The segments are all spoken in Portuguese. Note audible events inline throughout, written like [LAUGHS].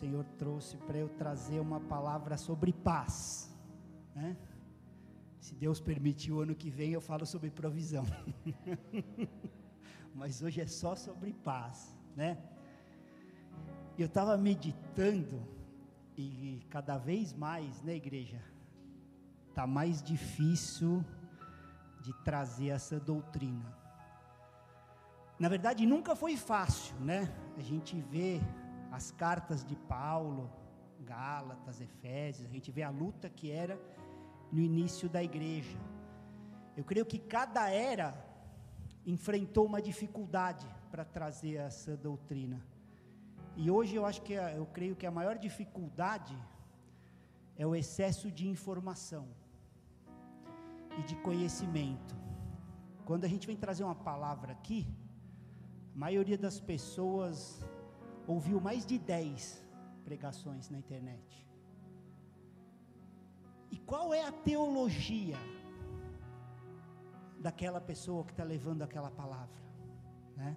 Senhor trouxe para eu trazer uma palavra sobre paz, né? Se Deus permitir, o ano que vem eu falo sobre provisão. [LAUGHS] Mas hoje é só sobre paz, né? Eu estava meditando e cada vez mais, né, igreja? Tá mais difícil de trazer essa doutrina. Na verdade, nunca foi fácil, né? A gente vê as cartas de Paulo, Gálatas, Efésios, a gente vê a luta que era no início da igreja. Eu creio que cada era enfrentou uma dificuldade para trazer essa doutrina. E hoje eu acho que a, eu creio que a maior dificuldade é o excesso de informação e de conhecimento. Quando a gente vem trazer uma palavra aqui, a maioria das pessoas ouviu mais de 10 pregações na internet. E qual é a teologia daquela pessoa que está levando aquela palavra? Né?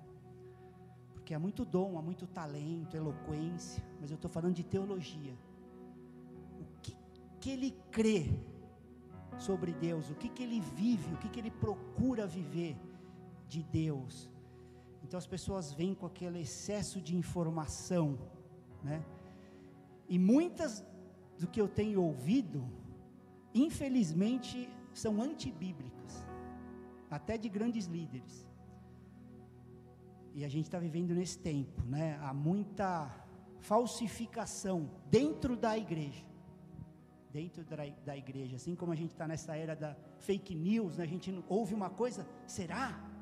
Porque há muito dom, há muito talento, eloquência, mas eu estou falando de teologia. O que, que ele crê sobre Deus? O que, que ele vive? O que, que ele procura viver de Deus? Então as pessoas vêm com aquele excesso de informação, né? E muitas do que eu tenho ouvido, infelizmente, são antibíblicas, até de grandes líderes. E a gente está vivendo nesse tempo, né? Há muita falsificação dentro da igreja. Dentro da, da igreja, assim como a gente está nessa era da fake news, né? a gente ouve uma coisa, será?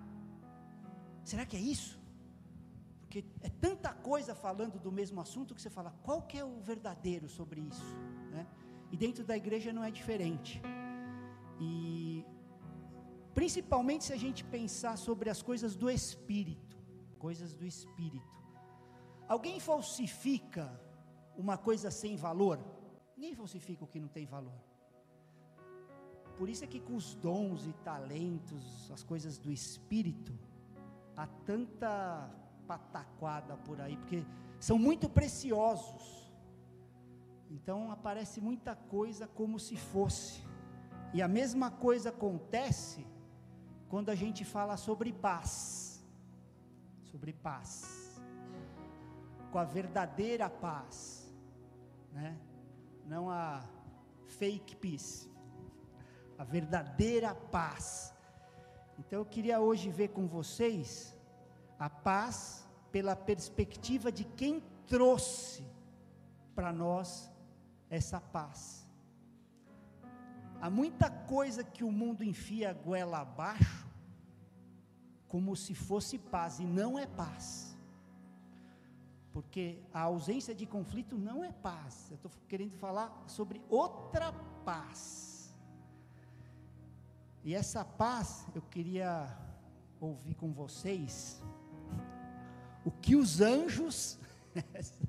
Será que é isso? Porque é tanta coisa falando do mesmo assunto que você fala, qual que é o verdadeiro sobre isso? Né? E dentro da igreja não é diferente. E principalmente se a gente pensar sobre as coisas do espírito, coisas do espírito. Alguém falsifica uma coisa sem valor? Ninguém falsifica o que não tem valor. Por isso é que com os dons e talentos, as coisas do espírito, há tanta pataquada por aí, porque são muito preciosos. Então aparece muita coisa como se fosse. E a mesma coisa acontece quando a gente fala sobre paz. Sobre paz. Com a verdadeira paz, né? Não a fake peace. A verdadeira paz. Então eu queria hoje ver com vocês a paz pela perspectiva de quem trouxe para nós essa paz. Há muita coisa que o mundo enfia a goela abaixo, como se fosse paz, e não é paz. Porque a ausência de conflito não é paz. Eu estou querendo falar sobre outra paz. E essa paz, eu queria ouvir com vocês o que os anjos [LAUGHS]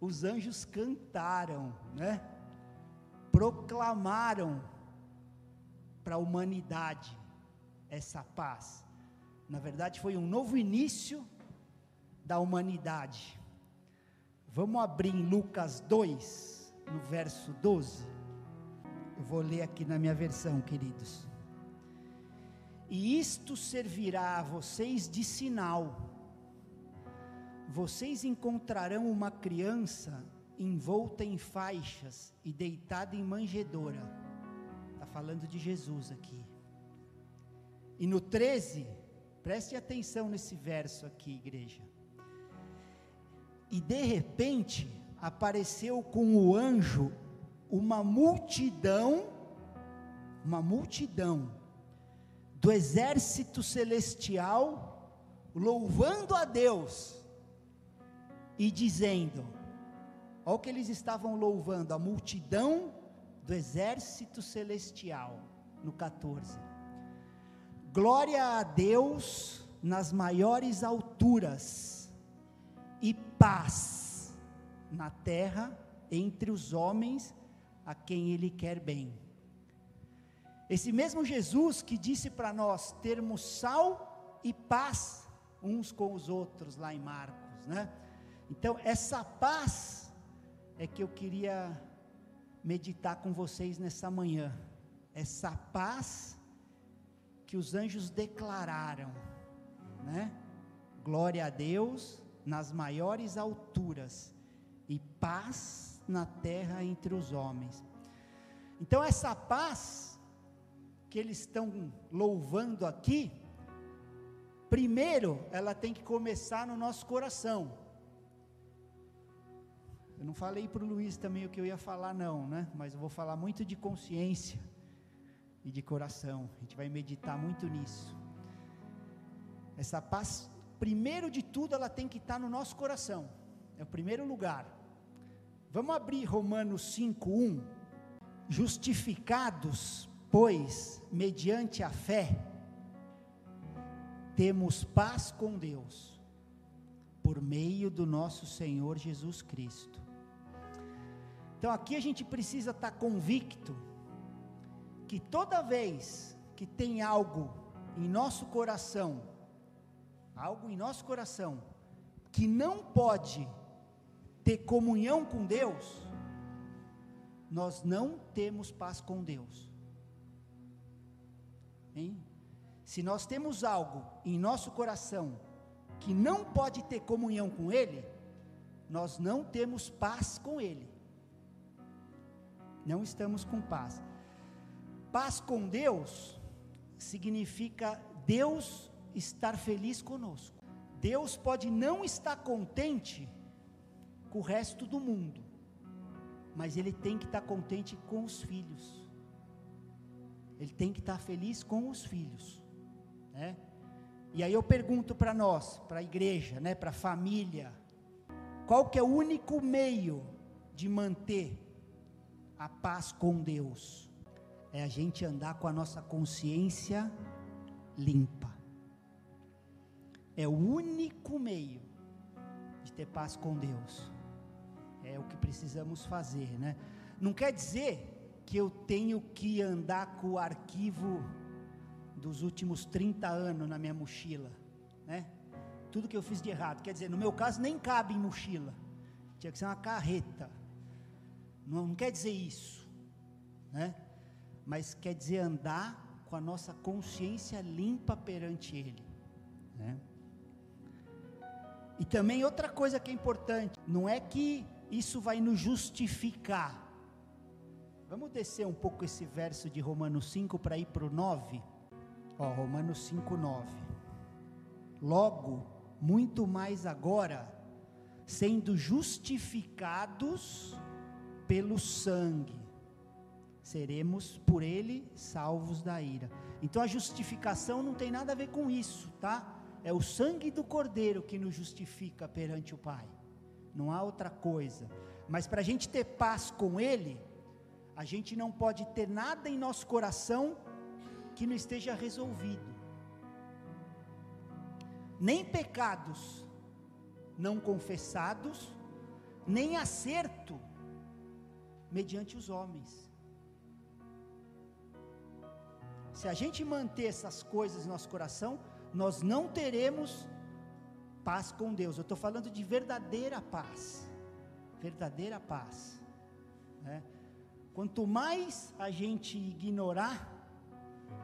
os anjos cantaram, né? Proclamaram para a humanidade essa paz. Na verdade, foi um novo início da humanidade. Vamos abrir em Lucas 2, no verso 12. Eu vou ler aqui na minha versão, queridos. E isto servirá a vocês de sinal vocês encontrarão uma criança envolta em faixas e deitada em manjedoura. Está falando de Jesus aqui. E no 13, preste atenção nesse verso aqui, igreja. E de repente apareceu com o anjo uma multidão, uma multidão do exército celestial, louvando a Deus e dizendo: olha o que eles estavam louvando, a multidão do exército celestial, no 14. Glória a Deus nas maiores alturas e paz na terra entre os homens a quem Ele quer bem. Esse mesmo Jesus que disse para nós termos sal e paz uns com os outros, lá em Marcos, né? Então, essa paz é que eu queria meditar com vocês nessa manhã. Essa paz que os anjos declararam, né? Glória a Deus nas maiores alturas e paz na terra entre os homens. Então, essa paz que eles estão louvando aqui, primeiro ela tem que começar no nosso coração. Eu não falei para o Luiz também o que eu ia falar, não, né? Mas eu vou falar muito de consciência e de coração. A gente vai meditar muito nisso. Essa paz, primeiro de tudo, ela tem que estar no nosso coração. É o primeiro lugar. Vamos abrir Romanos 5:1. Justificados, pois, mediante a fé, temos paz com Deus, por meio do nosso Senhor Jesus Cristo. Então aqui a gente precisa estar convicto que toda vez que tem algo em nosso coração, algo em nosso coração, que não pode ter comunhão com Deus, nós não temos paz com Deus. Hein? Se nós temos algo em nosso coração que não pode ter comunhão com Ele, nós não temos paz com Ele. Não estamos com paz. Paz com Deus significa Deus estar feliz conosco. Deus pode não estar contente com o resto do mundo, mas Ele tem que estar contente com os filhos. Ele tem que estar feliz com os filhos, né? E aí eu pergunto para nós, para a igreja, né, para a família, qual que é o único meio de manter a paz com Deus? É a gente andar com a nossa consciência limpa. É o único meio de ter paz com Deus. É o que precisamos fazer, né? Não quer dizer que eu tenho que andar com o arquivo dos últimos 30 anos na minha mochila, né? Tudo que eu fiz de errado. Quer dizer, no meu caso nem cabe em mochila. Tinha que ser uma carreta. Não, não quer dizer isso, né? Mas quer dizer andar com a nossa consciência limpa perante Ele, né? E também outra coisa que é importante, não é que isso vai nos justificar. Vamos descer um pouco esse verso de Romanos 5 para ir para o 9. Ó, Romanos 5, 9. Logo, muito mais agora, sendo justificados pelo sangue, seremos por ele salvos da ira. Então a justificação não tem nada a ver com isso, tá? É o sangue do Cordeiro que nos justifica perante o Pai, não há outra coisa. Mas para a gente ter paz com Ele, a gente não pode ter nada em nosso coração que não esteja resolvido, nem pecados não confessados, nem acerto mediante os homens. Se a gente manter essas coisas no nosso coração, nós não teremos paz com Deus. Eu estou falando de verdadeira paz. Verdadeira paz. Né? Quanto mais a gente ignorar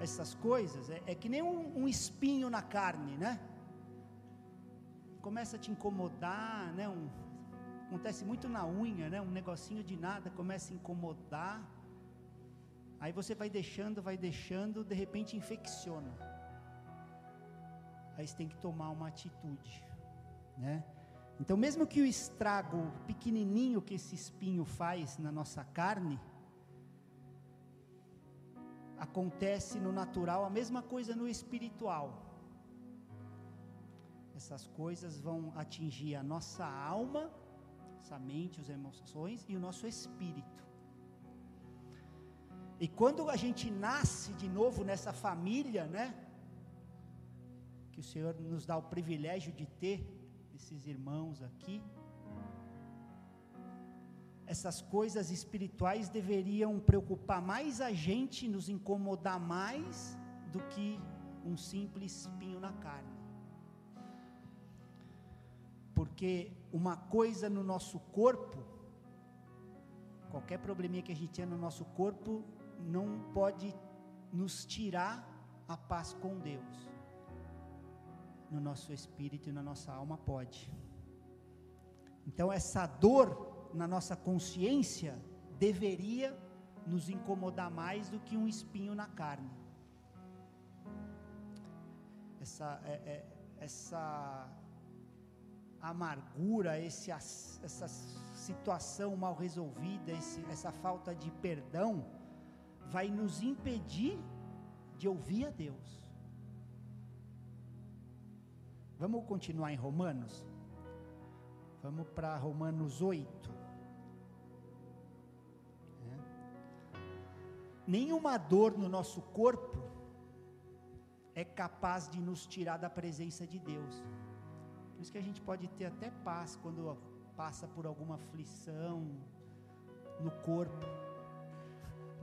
essas coisas, é, é que nem um, um, espinho na carne, né? Começa a te incomodar, né? Um, acontece muito na unha, né? Um negocinho de nada começa a incomodar. Aí você vai deixando, vai deixando, de repente infecciona aí você tem que tomar uma atitude, né? Então, mesmo que o estrago pequenininho que esse espinho faz na nossa carne, acontece no natural, a mesma coisa no espiritual. Essas coisas vão atingir a nossa alma, nossa mente, as emoções e o nosso espírito. E quando a gente nasce de novo nessa família, né? que o Senhor nos dá o privilégio de ter esses irmãos aqui. Essas coisas espirituais deveriam preocupar mais a gente, nos incomodar mais do que um simples espinho na carne. Porque uma coisa no nosso corpo, qualquer probleminha que a gente tenha no nosso corpo, não pode nos tirar a paz com Deus. No nosso espírito e na nossa alma pode. Então essa dor na nossa consciência deveria nos incomodar mais do que um espinho na carne. Essa, é, é, essa amargura, esse, essa situação mal resolvida, esse, essa falta de perdão, vai nos impedir de ouvir a Deus. Vamos continuar em Romanos? Vamos para Romanos 8. É. Nenhuma dor no nosso corpo é capaz de nos tirar da presença de Deus. Por isso que a gente pode ter até paz quando passa por alguma aflição no corpo.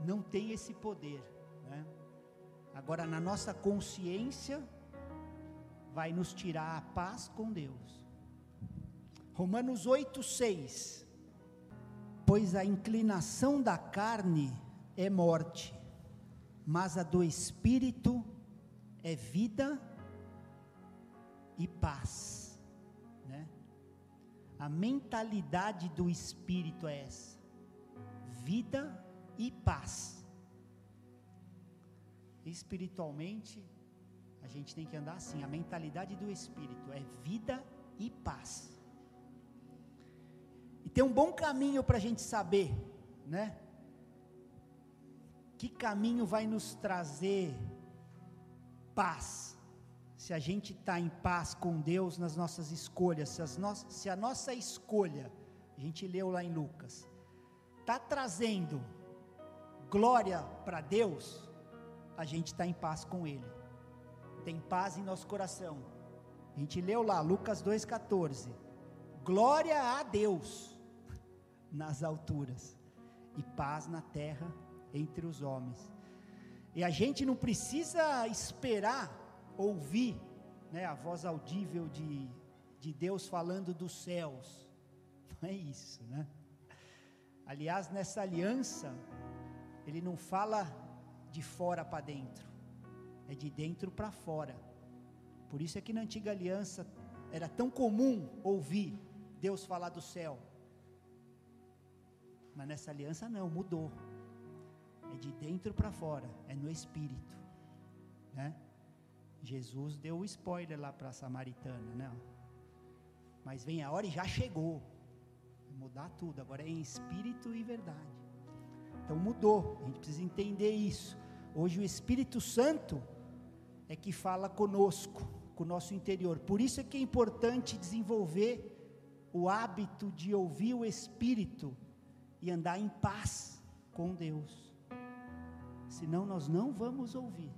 Não tem esse poder. Né? Agora, na nossa consciência, vai nos tirar a paz com Deus. Romanos 8, 6. Pois a inclinação da carne é morte, mas a do espírito é vida e paz. Né? A mentalidade do espírito é essa: vida e paz. Espiritualmente, a gente tem que andar assim. A mentalidade do espírito é vida e paz. E tem um bom caminho para a gente saber, né? Que caminho vai nos trazer paz? Se a gente está em paz com Deus nas nossas escolhas, se, as no se a nossa escolha, a gente leu lá em Lucas, está trazendo glória para Deus, a gente está em paz com Ele, tem paz em nosso coração. A gente leu lá, Lucas 2,14. Glória a Deus [LAUGHS] nas alturas e paz na terra entre os homens. E a gente não precisa esperar ouvir né, a voz audível de, de Deus falando dos céus. [LAUGHS] Não é isso, né? Aliás, nessa aliança, ele não fala de fora para dentro, é de dentro para fora. Por isso é que na antiga aliança era tão comum ouvir Deus falar do céu. Mas nessa aliança não, mudou. É de dentro para fora, é no espírito, né? Jesus deu o spoiler lá para a samaritana, né? Mas vem a hora e já chegou. Mudar tudo, agora é em espírito e verdade. Então mudou, a gente precisa entender isso. Hoje o Espírito Santo é que fala conosco, com o nosso interior. Por isso é que é importante desenvolver o hábito de ouvir o Espírito e andar em paz com Deus. Senão nós não vamos ouvir.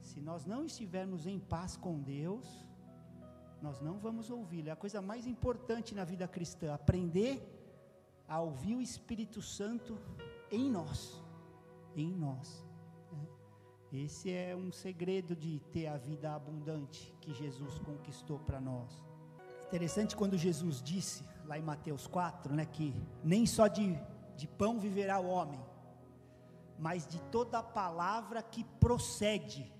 Se nós não estivermos em paz com Deus, nós não vamos ouvir. É a coisa mais importante na vida cristã, aprender a ouvir o Espírito Santo em nós, em nós. Né? Esse é um segredo de ter a vida abundante que Jesus conquistou para nós. Interessante quando Jesus disse lá em Mateus 4, né, que nem só de, de pão viverá o homem, mas de toda palavra que procede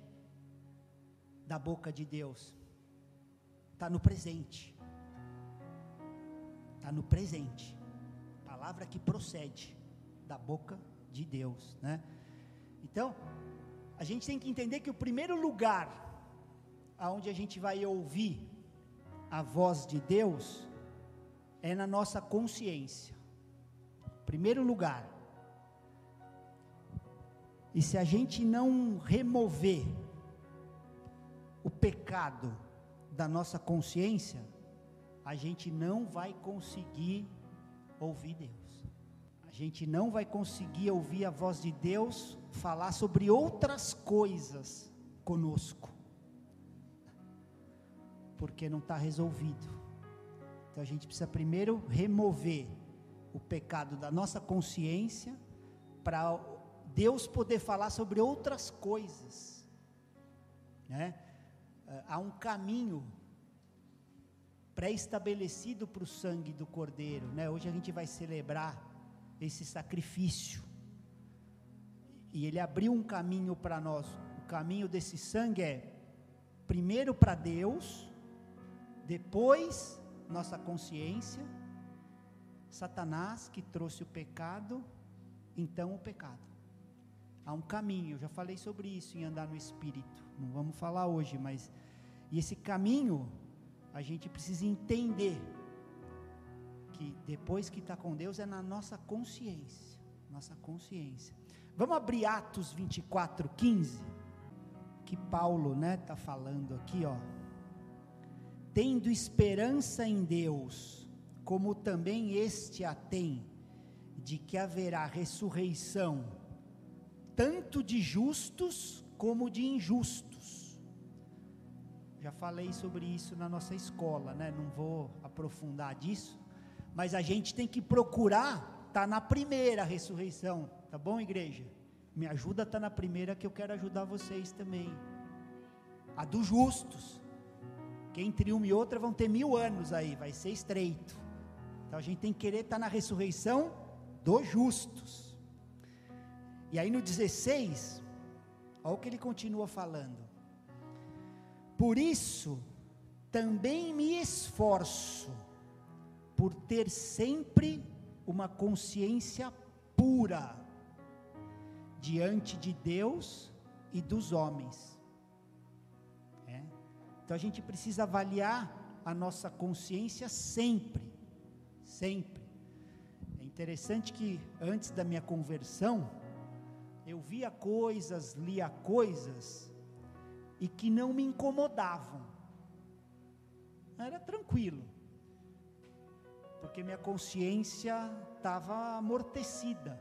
da boca de Deus. Está no presente. Está no presente. Palavra que procede da boca de Deus, né? Então, a gente tem que entender que o primeiro lugar aonde a gente vai ouvir a voz de Deus é na nossa consciência. Primeiro lugar. E se a gente não remover o pecado da nossa consciência, a gente não vai conseguir ouvir Deus. Gente não vai conseguir ouvir a voz de Deus falar sobre outras coisas conosco, porque não está resolvido. Então a gente precisa primeiro remover o pecado da nossa consciência para Deus poder falar sobre outras coisas. Né? Há um caminho pré-estabelecido para o sangue do Cordeiro, né? Hoje a gente vai celebrar esse sacrifício. E ele abriu um caminho para nós. O caminho desse sangue é primeiro para Deus, depois nossa consciência, Satanás que trouxe o pecado, então o pecado. Há um caminho, eu já falei sobre isso em andar no espírito. Não vamos falar hoje, mas e esse caminho a gente precisa entender que depois que está com Deus é na nossa consciência, nossa consciência. Vamos abrir Atos 24, 15, que Paulo, né, está falando aqui, ó. Tendo esperança em Deus, como também este a tem, de que haverá ressurreição, tanto de justos como de injustos. Já falei sobre isso na nossa escola, né? Não vou aprofundar disso, mas a gente tem que procurar estar tá na primeira ressurreição, tá bom, igreja? Me ajuda a estar tá na primeira que eu quero ajudar vocês também. A dos justos. Que entre uma e outra vão ter mil anos aí, vai ser estreito. Então a gente tem que querer estar tá na ressurreição dos justos. E aí no 16, olha o que ele continua falando. Por isso, também me esforço por ter sempre uma consciência pura diante de Deus e dos homens. É. Então a gente precisa avaliar a nossa consciência sempre, sempre. É interessante que antes da minha conversão, eu via coisas, lia coisas, e que não me incomodavam. Era tranquilo, porque minha consciência estava amortecida.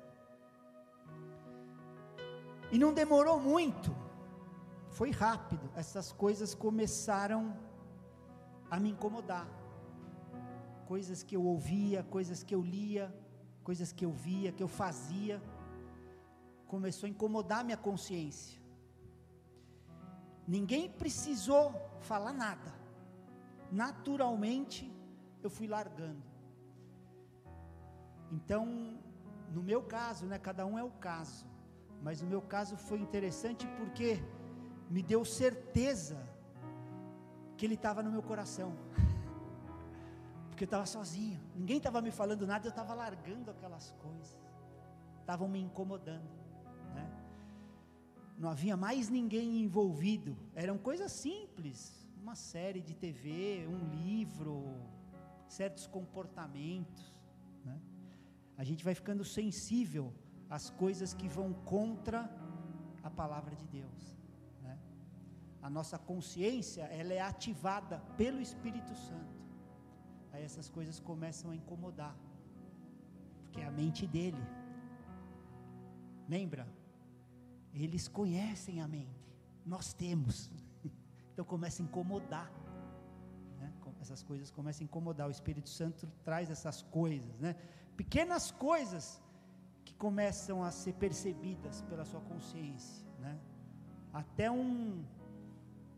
E não demorou muito, foi rápido, essas coisas começaram a me incomodar. Coisas que eu ouvia, coisas que eu lia, coisas que eu via, que eu fazia, começou a incomodar minha consciência. Ninguém precisou falar nada. Naturalmente, eu fui largando. Então, no meu caso, né, cada um é o caso, mas no meu caso foi interessante porque me deu certeza que ele estava no meu coração. [LAUGHS] Porque eu estava sozinho, ninguém estava me falando nada, eu estava largando aquelas coisas, estavam me incomodando não havia mais ninguém envolvido, eram coisas simples, uma série de TV, um livro, certos comportamentos. A gente vai ficando sensível às coisas que vão contra a palavra de Deus. Né? A nossa consciência ela é ativada pelo Espírito Santo. Aí essas coisas começam a incomodar, porque é a mente dele. Lembra? Eles conhecem a mente, nós temos. [LAUGHS] Então começa a incomodar. Né? Essas coisas começam a incomodar. O Espírito Santo traz essas coisas, né? Pequenas coisas que começam a ser percebidas pela sua consciência, né? Até um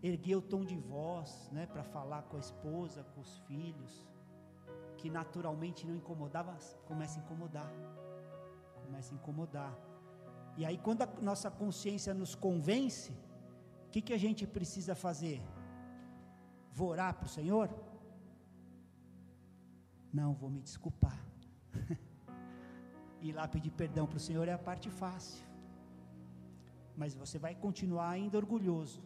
erguer o tom de voz, né, para falar com a esposa, com os filhos, que naturalmente não incomodava, começa a incomodar. Começa a incomodar. E aí, quando a nossa consciência nos convence, o que, que a gente precisa fazer? Vou orar para o Senhor? Não, vou me desculpar. Ir [LAUGHS] lá pedir perdão para o Senhor é a parte fácil. Mas você vai continuar ainda orgulhoso.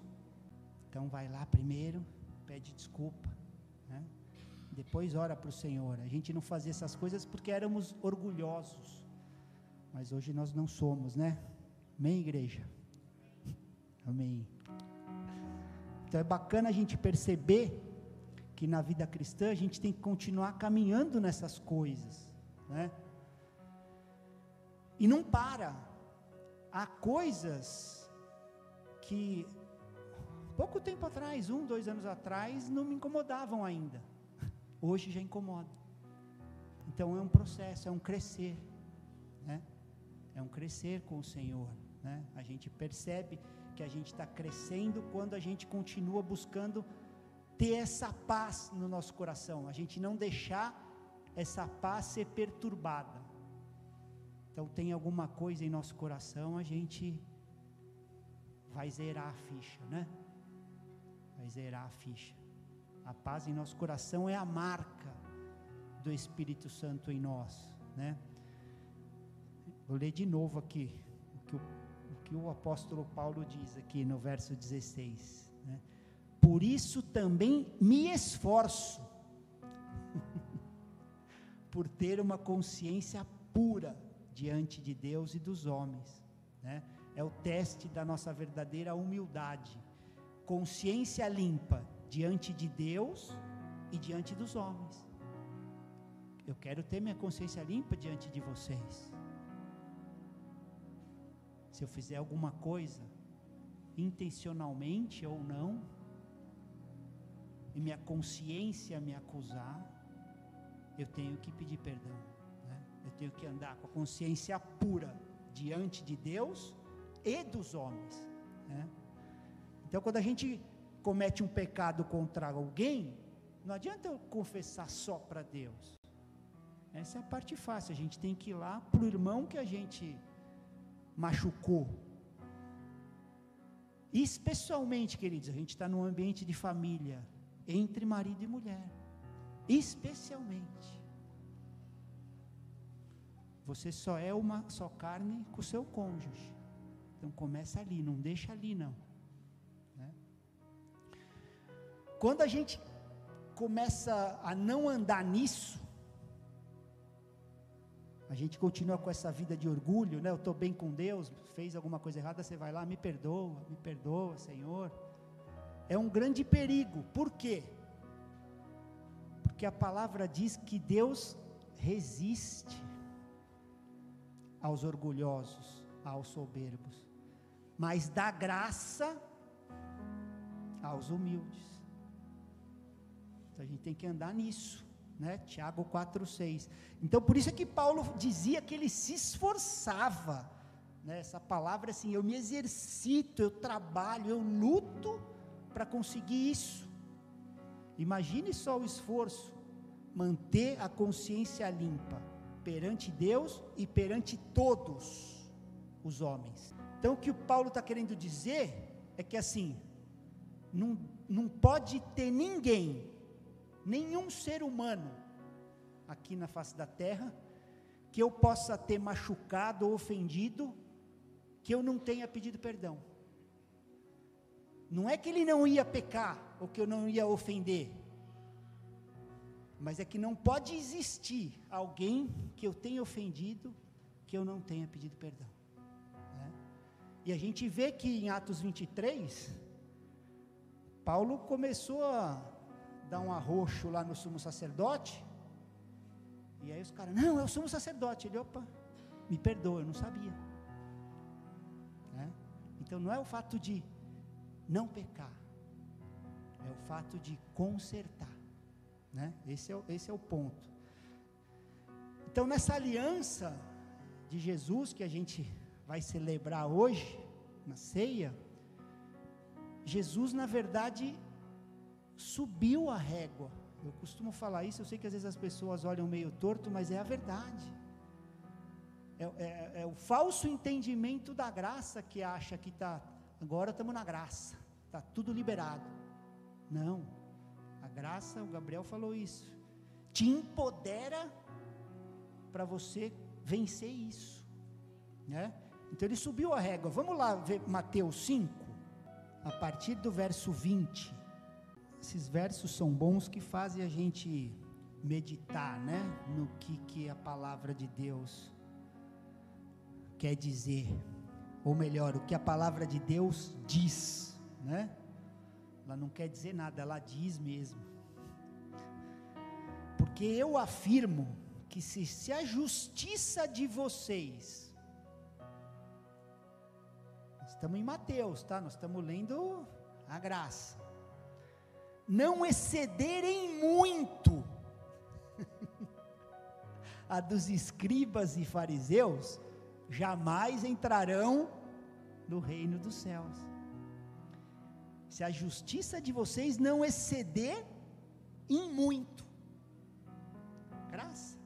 Então vai lá primeiro, pede desculpa. Né? Depois ora para o Senhor. A gente não fazia essas coisas porque éramos orgulhosos. Mas hoje nós não somos, né? Amém, igreja? Amém. Então é bacana a gente perceber que na vida cristã a gente tem que continuar caminhando nessas coisas, né? E não para. Há coisas que pouco tempo atrás, um, dois anos atrás, não me incomodavam ainda. [LAUGHS] Hoje já incomoda. Então é um processo, é um crescer, né? é um crescer com o Senhor. Né? A gente percebe que a gente está crescendo quando a gente continua buscando ter essa paz no nosso coração, a gente não deixar essa paz ser perturbada. Então, tem alguma coisa em nosso coração, a gente vai zerar a ficha, né? Vai zerar a ficha. A paz em nosso coração é a marca do Espírito Santo em nós, né? Vou ler de novo aqui o que o, o, que o apóstolo Paulo diz aqui no verso 16. Né? Por isso também me esforço [LAUGHS] por ter uma consciência pura diante de Deus e dos homens. Né? É o teste da nossa verdadeira humildade. Consciência limpa diante de Deus e diante dos homens. Eu quero ter minha consciência limpa diante de vocês se eu fizer alguma coisa, intencionalmente ou não, e minha consciência me acusar, eu tenho que pedir perdão. Né? Eu tenho que andar com a consciência pura diante de Deus e dos homens. Né? Então, quando a gente comete um pecado contra alguém, não adianta eu confessar só para Deus. Essa é a parte fácil. A gente tem que ir lá para o irmão que a gente machucou. Especialmente, queridos, a gente está num ambiente de família, entre marido e mulher. Especialmente. Você só é uma só carne com o seu cônjuge. Então começa ali, não deixa ali não. Né? Quando a gente começa a não andar nisso, a gente continua com essa vida de orgulho, né? Eu estou bem com Deus, fez alguma coisa errada, você vai lá, me perdoa, me perdoa, Senhor. É um grande perigo. Por quê? Porque a palavra diz que Deus resiste aos orgulhosos, aos soberbos, mas dá graça aos humildes. Então a gente tem que andar nisso né? Tiago 4:6. Então por isso é que Paulo dizia que ele se esforçava, né? Essa palavra assim, eu me exercito, eu trabalho, eu luto para conseguir isso. Imagine só o esforço, manter a consciência limpa perante Deus e perante todos os homens. Então o que o Paulo está querendo dizer é que assim, não, não pode ter ninguém nenhum ser humano aqui na face da terra que eu possa ter machucado ou ofendido, que eu não tenha pedido perdão. Não é que ele não ia pecar ou que eu não ia ofender, mas é que não pode existir alguém que eu tenha ofendido que eu não tenha pedido perdão. Né? E a gente vê que em Atos 23, Paulo começou a dar um arroxo lá no sumo sacerdote. E aí os caras, não, é o sumo sacerdote. Ele, opa, me perdoa, eu não sabia. Né? Então não é o fato de não pecar, é o fato de consertar. Né? Esse, é, esse é o ponto. Então nessa aliança de Jesus que a gente vai celebrar hoje, na ceia, Jesus na verdade subiu a régua. Eu costumo falar isso, eu sei que às vezes as pessoas olham meio torto, mas é a verdade. É, é, é o falso entendimento da graça que acha que está, agora estamos na graça, está tudo liberado. Não, graça, o Gabriel falou isso, te empodera para você vencer isso, né? Então ele subiu a régua. Vamos lá ver Mateus 5, a partir do verso 20 esses versos são bons que fazem a gente meditar, né, no que que a palavra de Deus quer dizer, ou melhor, o que a palavra de Deus diz, né? Ela não quer dizer nada, ela diz mesmo. Porque eu afirmo que se, se a justiça de vocês, estamos em Mateus, tá? Nós estamos lendo a graça não excederem muito [LAUGHS] a dos escribas e fariseus, jamais entrarão no reino dos céus. Se a justiça de vocês não exceder em muito. Graça.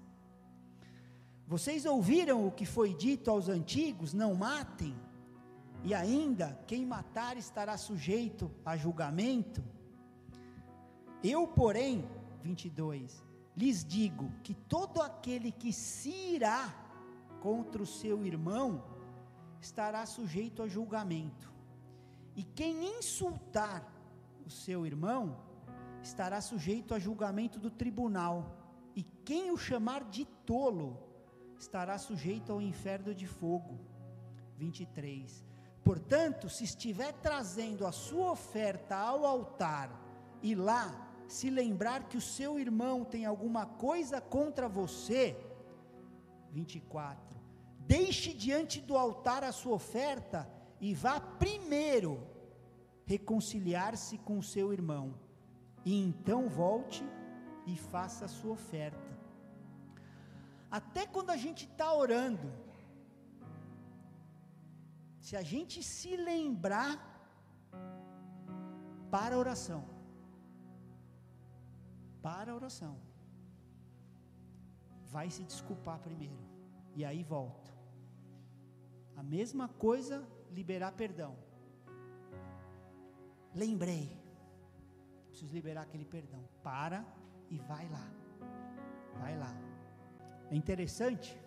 Vocês ouviram o que foi dito aos antigos: não matem, e ainda quem matar estará sujeito a julgamento? Eu, porém, 22, lhes digo que todo aquele que se irá contra o seu irmão estará sujeito a julgamento. E quem insultar o seu irmão estará sujeito a julgamento do tribunal. E quem o chamar de tolo estará sujeito ao inferno de fogo. 23. Portanto, se estiver trazendo a sua oferta ao altar e lá se lembrar que o seu irmão tem alguma coisa contra você, 24. Deixe diante do altar a sua oferta e vá primeiro reconciliar-se com o seu irmão, e então volte e faça a sua oferta. Até quando a gente está orando, se a gente se lembrar para a oração, para a oração, vai se desculpar primeiro, e aí volta. A mesma coisa, liberar perdão. Lembrei, preciso liberar aquele perdão. Para e vai lá, vai lá. É interessante,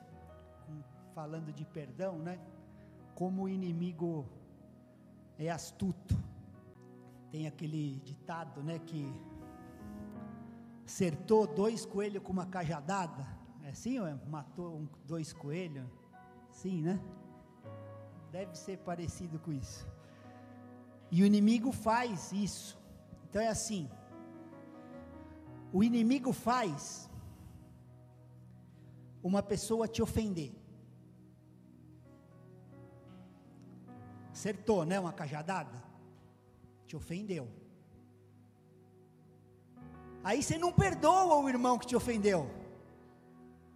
falando de perdão, né? Como o inimigo é astuto. Tem aquele ditado, né? Que acertou dois coelhos com uma cajadada. É assim, ou é? matou um, dois coelhos? Sim, né? Deve ser parecido com isso. E o inimigo faz isso. Então é assim: o inimigo faz uma pessoa te ofender. Acertou, né? Uma cajadada. Te ofendeu. Aí você não perdoa o irmão que te ofendeu.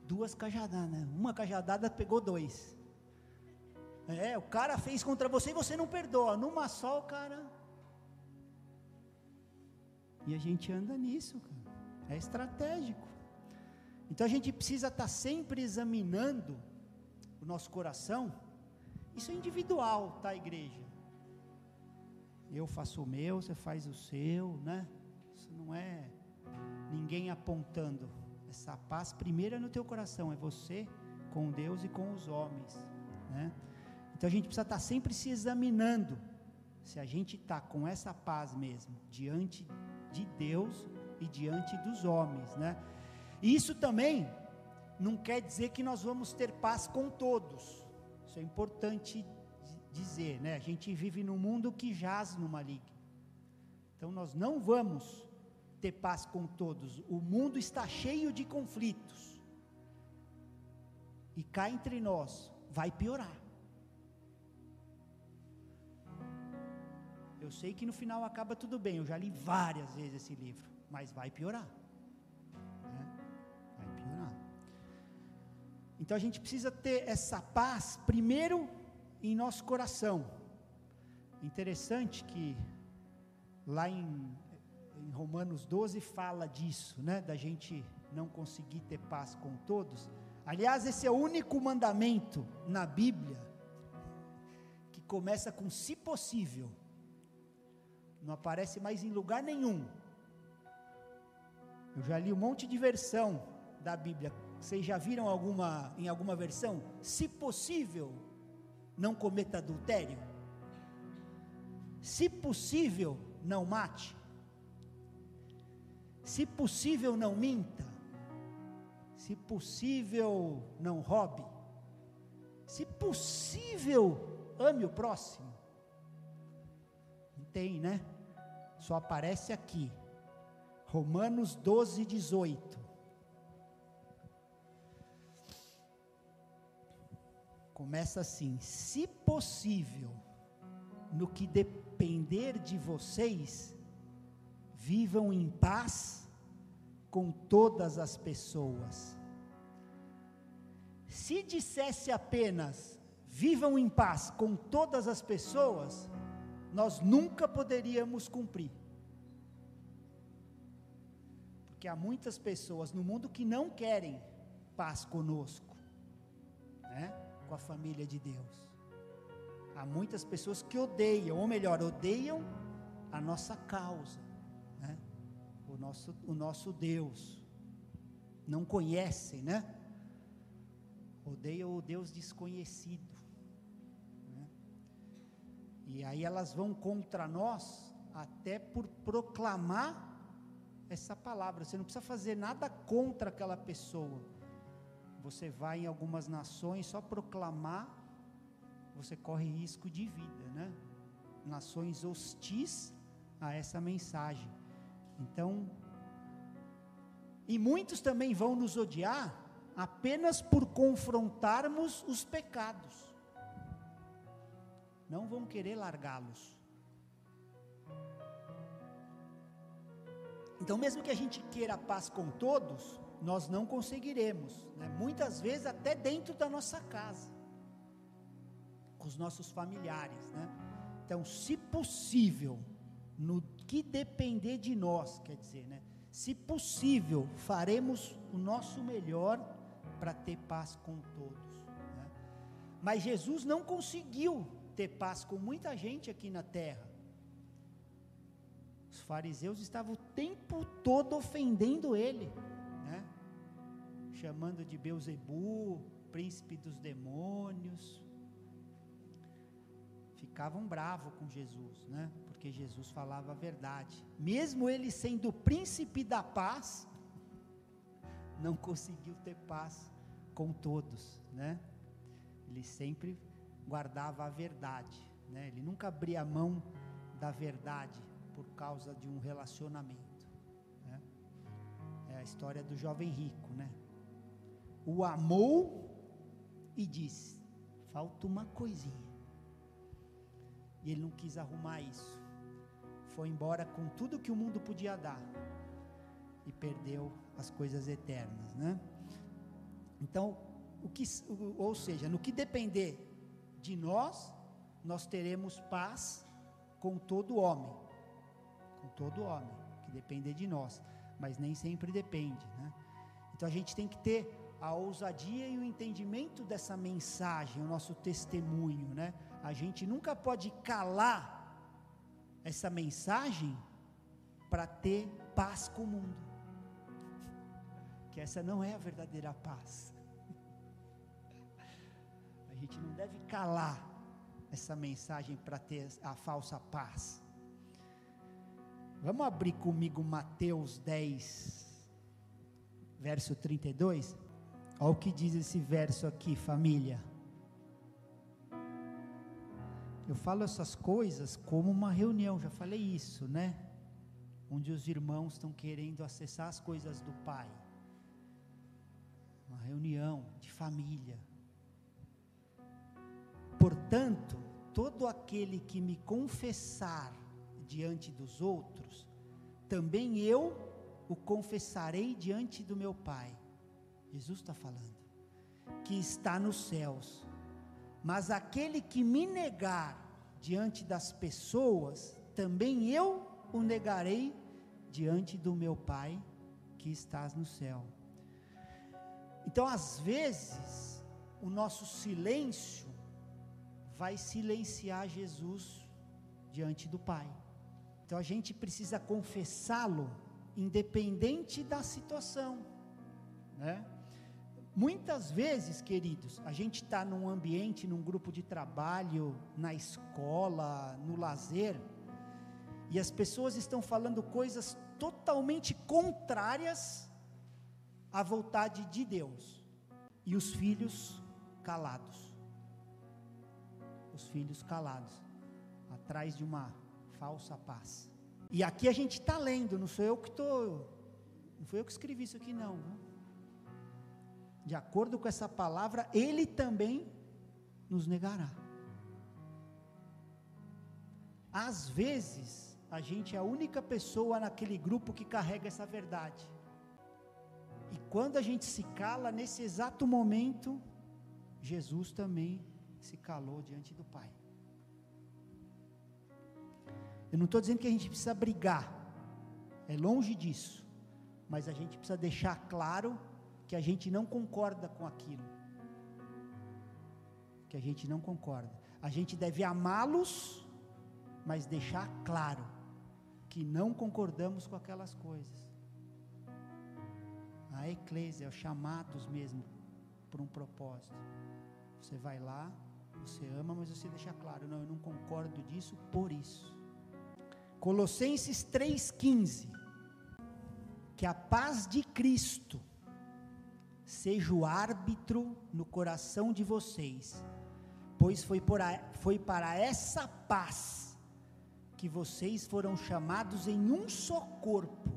Duas cajadadas, né? Uma cajadada pegou dois. É, o cara fez contra você e você não perdoa. Numa só, o cara. E a gente anda nisso, cara. É estratégico. Então a gente precisa estar tá sempre examinando o nosso coração. Isso é individual, tá, igreja? Eu faço o meu, você faz o seu, né? Isso não é ninguém apontando. Essa paz primeiro é no teu coração, é você com Deus e com os homens, né? Então a gente precisa estar tá sempre se examinando se a gente está com essa paz mesmo diante de Deus e diante dos homens, né? Isso também não quer dizer que nós vamos ter paz com todos. Isso é importante dizer, né? A gente vive num mundo que jaz no maligno. Então nós não vamos ter paz com todos. O mundo está cheio de conflitos. E cá entre nós vai piorar. Eu sei que no final acaba tudo bem. Eu já li várias vezes esse livro, mas vai piorar. Então a gente precisa ter essa paz primeiro em nosso coração. Interessante que lá em, em, Romanos 12 fala disso, né? Da gente não conseguir ter paz com todos. Aliás, esse é o único mandamento na Bíblia que começa com se possível. Não aparece mais em lugar nenhum. Eu já li um monte de versão da Bíblia vocês já viram alguma em alguma versão? Se possível, não cometa adultério. Se possível, não mate. Se possível, não minta. Se possível, não roube. Se possível, ame o próximo. Não tem, né? Só aparece aqui. Romanos 12, 18. Começa assim: se possível, no que depender de vocês, vivam em paz com todas as pessoas. Se dissesse apenas vivam em paz com todas as pessoas, nós nunca poderíamos cumprir. Porque há muitas pessoas no mundo que não querem paz conosco, né? com a família de Deus. Há muitas pessoas que odeiam, ou melhor, odeiam a nossa causa, né? o, nosso, o nosso Deus. Não conhecem, né? Odeiam o Deus desconhecido. E aí elas vão contra nós, até por proclamar essa palavra. Você não precisa fazer nada contra aquela pessoa. Você vai em algumas nações só proclamar, você corre risco de vida, né? Nações hostis a essa mensagem. Então, e muitos também vão nos odiar apenas por confrontarmos os pecados. Não vão querer largá-los. Então, mesmo que a gente queira paz com todos, nós não conseguiremos, né? muitas vezes até dentro da nossa casa, com os nossos familiares. Né? Então, se possível, no que depender de nós, quer dizer, né? se possível, faremos o nosso melhor para ter paz com todos. Né? Mas Jesus não conseguiu ter paz com muita gente aqui na terra. Os fariseus estavam o tempo todo ofendendo ele, né? chamando de Beuzebu, príncipe dos demônios. Ficavam bravos com Jesus, né? porque Jesus falava a verdade. Mesmo ele sendo príncipe da paz, não conseguiu ter paz com todos, né? Ele sempre guardava a verdade, né? Ele nunca abria mão da verdade por causa de um relacionamento. Né? É a história do jovem rico, né? O amou e disse: falta uma coisinha. E ele não quis arrumar isso. Foi embora com tudo que o mundo podia dar e perdeu as coisas eternas, né? Então, o que, ou seja, no que depender de nós, nós teremos paz com todo homem com todo homem, que depender de nós, mas nem sempre depende, né? Então a gente tem que ter a ousadia e o entendimento dessa mensagem, o nosso testemunho, né? A gente nunca pode calar essa mensagem para ter paz com o mundo. Que essa não é a verdadeira paz. Deve calar essa mensagem para ter a falsa paz. Vamos abrir comigo Mateus 10, verso 32? Olha o que diz esse verso aqui, família. Eu falo essas coisas como uma reunião, já falei isso, né? Onde os irmãos estão querendo acessar as coisas do Pai. Uma reunião de família. Portanto, todo aquele que me confessar diante dos outros, também eu o confessarei diante do meu Pai. Jesus está falando, que está nos céus. Mas aquele que me negar diante das pessoas, também eu o negarei diante do meu Pai que estás no céu. Então, às vezes, o nosso silêncio vai silenciar Jesus diante do Pai. Então a gente precisa confessá-lo, independente da situação, né? Muitas vezes, queridos, a gente está num ambiente, num grupo de trabalho, na escola, no lazer, e as pessoas estão falando coisas totalmente contrárias à vontade de Deus, e os filhos calados. Os filhos calados, atrás de uma falsa paz. E aqui a gente está lendo, não sou eu que estou, não foi eu que escrevi isso aqui não. De acordo com essa palavra, Ele também nos negará. Às vezes, a gente é a única pessoa naquele grupo que carrega essa verdade. E quando a gente se cala, nesse exato momento, Jesus também se calou diante do Pai. Eu não estou dizendo que a gente precisa brigar, é longe disso, mas a gente precisa deixar claro que a gente não concorda com aquilo. Que a gente não concorda. A gente deve amá-los, mas deixar claro que não concordamos com aquelas coisas. A eclésia, os chamados mesmo, por um propósito. Você vai lá, você ama, mas você deixa claro, não, eu não concordo disso por isso. Colossenses 3,15. Que a paz de Cristo seja o árbitro no coração de vocês, pois foi, a, foi para essa paz que vocês foram chamados em um só corpo,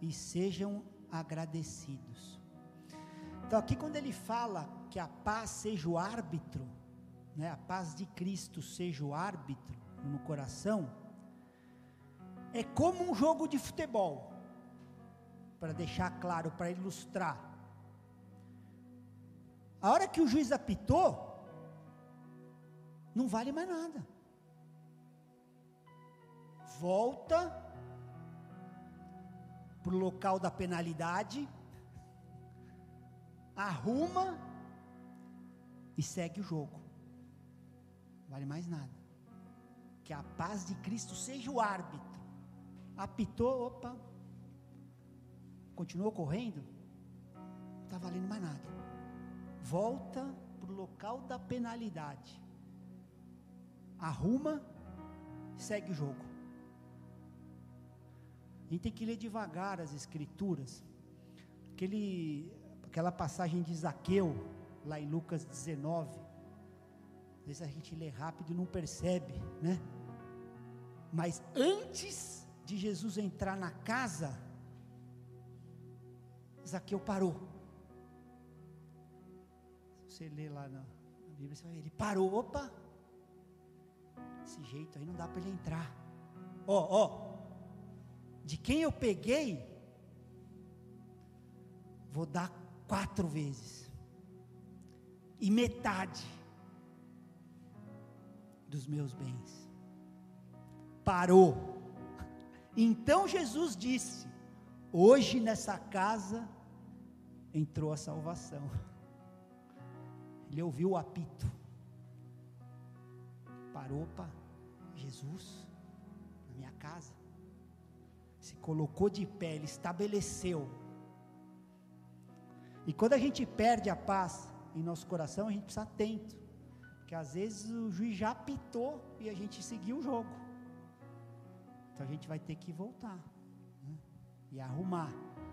e sejam agradecidos. Então, aqui, quando ele fala que a paz seja o árbitro, né, a paz de Cristo seja o árbitro no coração, é como um jogo de futebol, para deixar claro, para ilustrar. A hora que o juiz apitou, não vale mais nada. Volta para o local da penalidade, arruma e segue o jogo. Vale mais nada. Que a paz de Cristo seja o árbitro apitou, opa, continuou correndo, não está valendo mais nada. Volta para o local da penalidade, arruma, segue o jogo. A gente tem que ler devagar as escrituras. Aquele, aquela passagem de Zaqueu, lá em Lucas 19. Vezes a gente lê rápido e não percebe, né? Mas antes de Jesus entrar na casa, Zaqueu parou. Se você ler lá na, Bíblia, você vai ver, ele parou, opa, desse jeito aí não dá para ele entrar. Ó, oh, ó, oh, de quem eu peguei, vou dar quatro vezes, e metade dos meus bens. Parou então Jesus disse: Hoje nessa casa entrou a salvação. Ele ouviu o apito. Parou para Jesus na minha casa. Se colocou de pé, ele estabeleceu. E quando a gente perde a paz em nosso coração, a gente precisa atento. Porque às vezes o juiz já apitou e a gente seguiu o jogo. Então a gente vai ter que voltar né? e arrumar.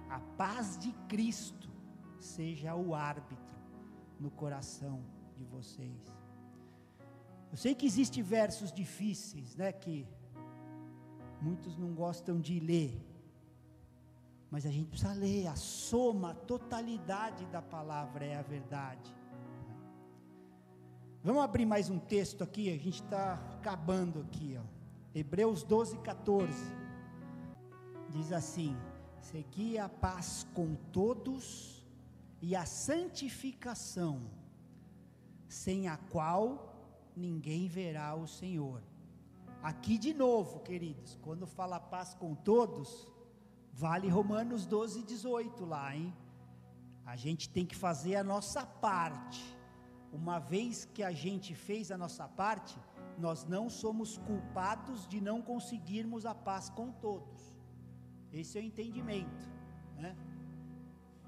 A paz de Cristo seja o árbitro no coração de vocês. Eu sei que existem versos difíceis, né, que muitos não gostam de ler. Mas a gente precisa ler, a soma, a totalidade da palavra é a verdade. Vamos abrir mais um texto aqui, a gente está acabando aqui, ó. Hebreus 12, 14. Diz assim: Segui a paz com todos e a santificação, sem a qual ninguém verá o Senhor. Aqui de novo, queridos, quando fala paz com todos, vale Romanos 12, 18 lá, hein? A gente tem que fazer a nossa parte. Uma vez que a gente fez a nossa parte, nós não somos culpados de não conseguirmos a paz com todos. Esse é o entendimento, né?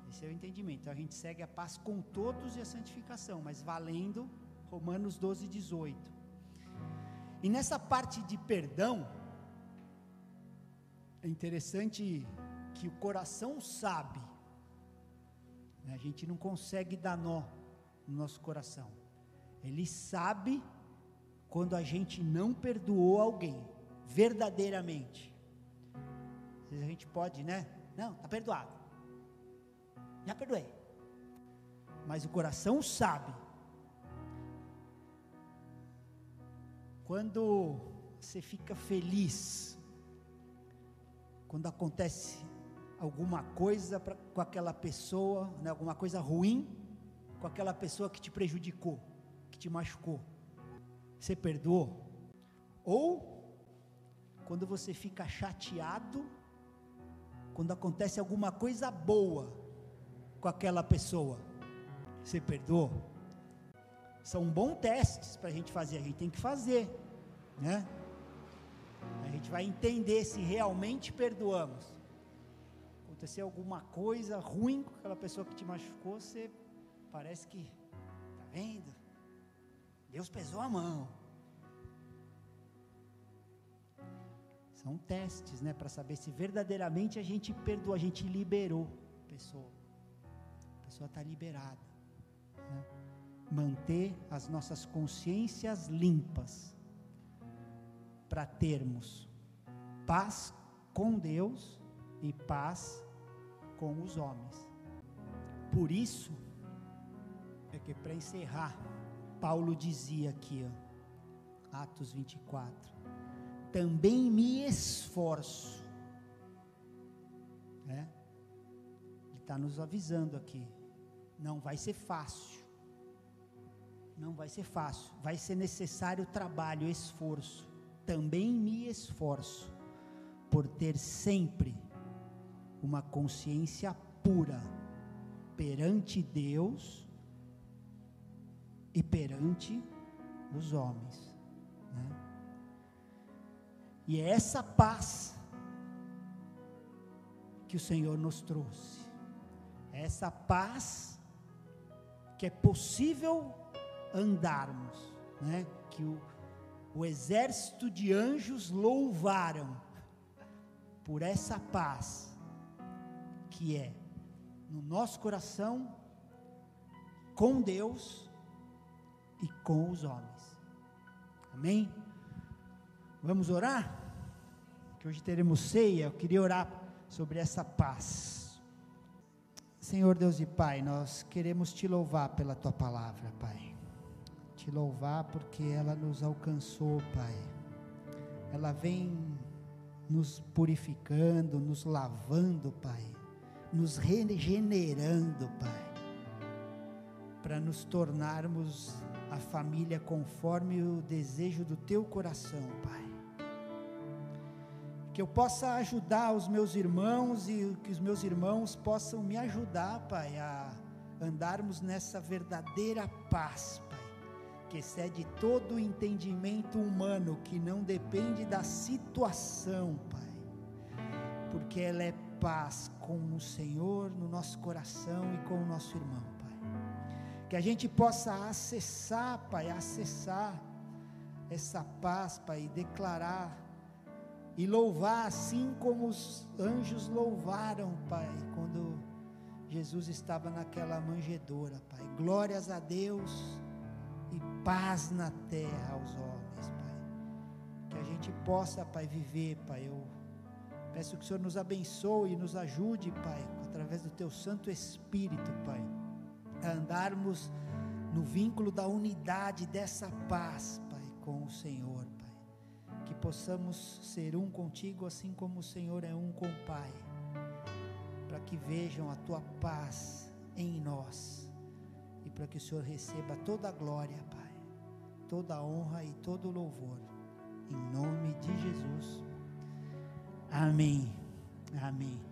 Esse é o entendimento. Então a gente segue a paz com todos e a santificação, mas valendo Romanos 12, 18. E nessa parte de perdão, é interessante que o coração sabe, né? a gente não consegue dar nó no nosso coração, ele sabe quando a gente não perdoou alguém, verdadeiramente. Às vezes a gente pode, né? Não, está perdoado. Já perdoei. Mas o coração sabe. Quando você fica feliz, quando acontece alguma coisa pra, com aquela pessoa, né, alguma coisa ruim com aquela pessoa que te prejudicou, que te machucou você perdoou? Ou quando você fica chateado, quando acontece alguma coisa boa com aquela pessoa. Você perdoou? São bons testes para a gente fazer, a gente tem que fazer, né? A gente vai entender se realmente perdoamos. Aconteceu alguma coisa ruim com aquela pessoa que te machucou, você parece que, tá vendo? Deus pesou a mão. São testes, né, para saber se verdadeiramente a gente perdoou, a gente liberou a pessoa. A pessoa está liberada. Né? Manter as nossas consciências limpas para termos paz com Deus e paz com os homens. Por isso, é que para encerrar, Paulo dizia aqui, ó, Atos 24: também me esforço. Né? Ele está nos avisando aqui. Não vai ser fácil. Não vai ser fácil. Vai ser necessário trabalho, esforço. Também me esforço por ter sempre uma consciência pura perante Deus e perante os homens. Né? E é essa paz que o Senhor nos trouxe. É essa paz que é possível andarmos, né? Que o, o exército de anjos louvaram por essa paz que é no nosso coração com Deus e com os homens. Amém? Vamos orar? Que hoje teremos ceia. Eu queria orar sobre essa paz. Senhor Deus e Pai, nós queremos te louvar pela tua palavra, Pai. Te louvar porque ela nos alcançou, Pai. Ela vem nos purificando, nos lavando, Pai. Nos regenerando, Pai. Para nos tornarmos a família conforme o desejo do teu coração, Pai. Que eu possa ajudar os meus irmãos e que os meus irmãos possam me ajudar, Pai, a andarmos nessa verdadeira paz, Pai, que excede todo o entendimento humano, que não depende da situação, Pai, porque ela é paz com o Senhor no nosso coração e com o nosso irmão que a gente possa acessar, Pai, acessar essa paz, Pai, e declarar e louvar assim como os anjos louvaram, Pai, quando Jesus estava naquela manjedoura, Pai. Glórias a Deus e paz na terra aos homens, Pai. Que a gente possa, Pai, viver, Pai. Eu peço que o Senhor nos abençoe e nos ajude, Pai, através do Teu Santo Espírito, Pai a andarmos no vínculo da unidade dessa paz, Pai, com o Senhor, Pai. Que possamos ser um contigo, assim como o Senhor é um com o Pai, para que vejam a tua paz em nós e para que o Senhor receba toda a glória, Pai, toda a honra e todo o louvor, em nome de Jesus. Amém. Amém.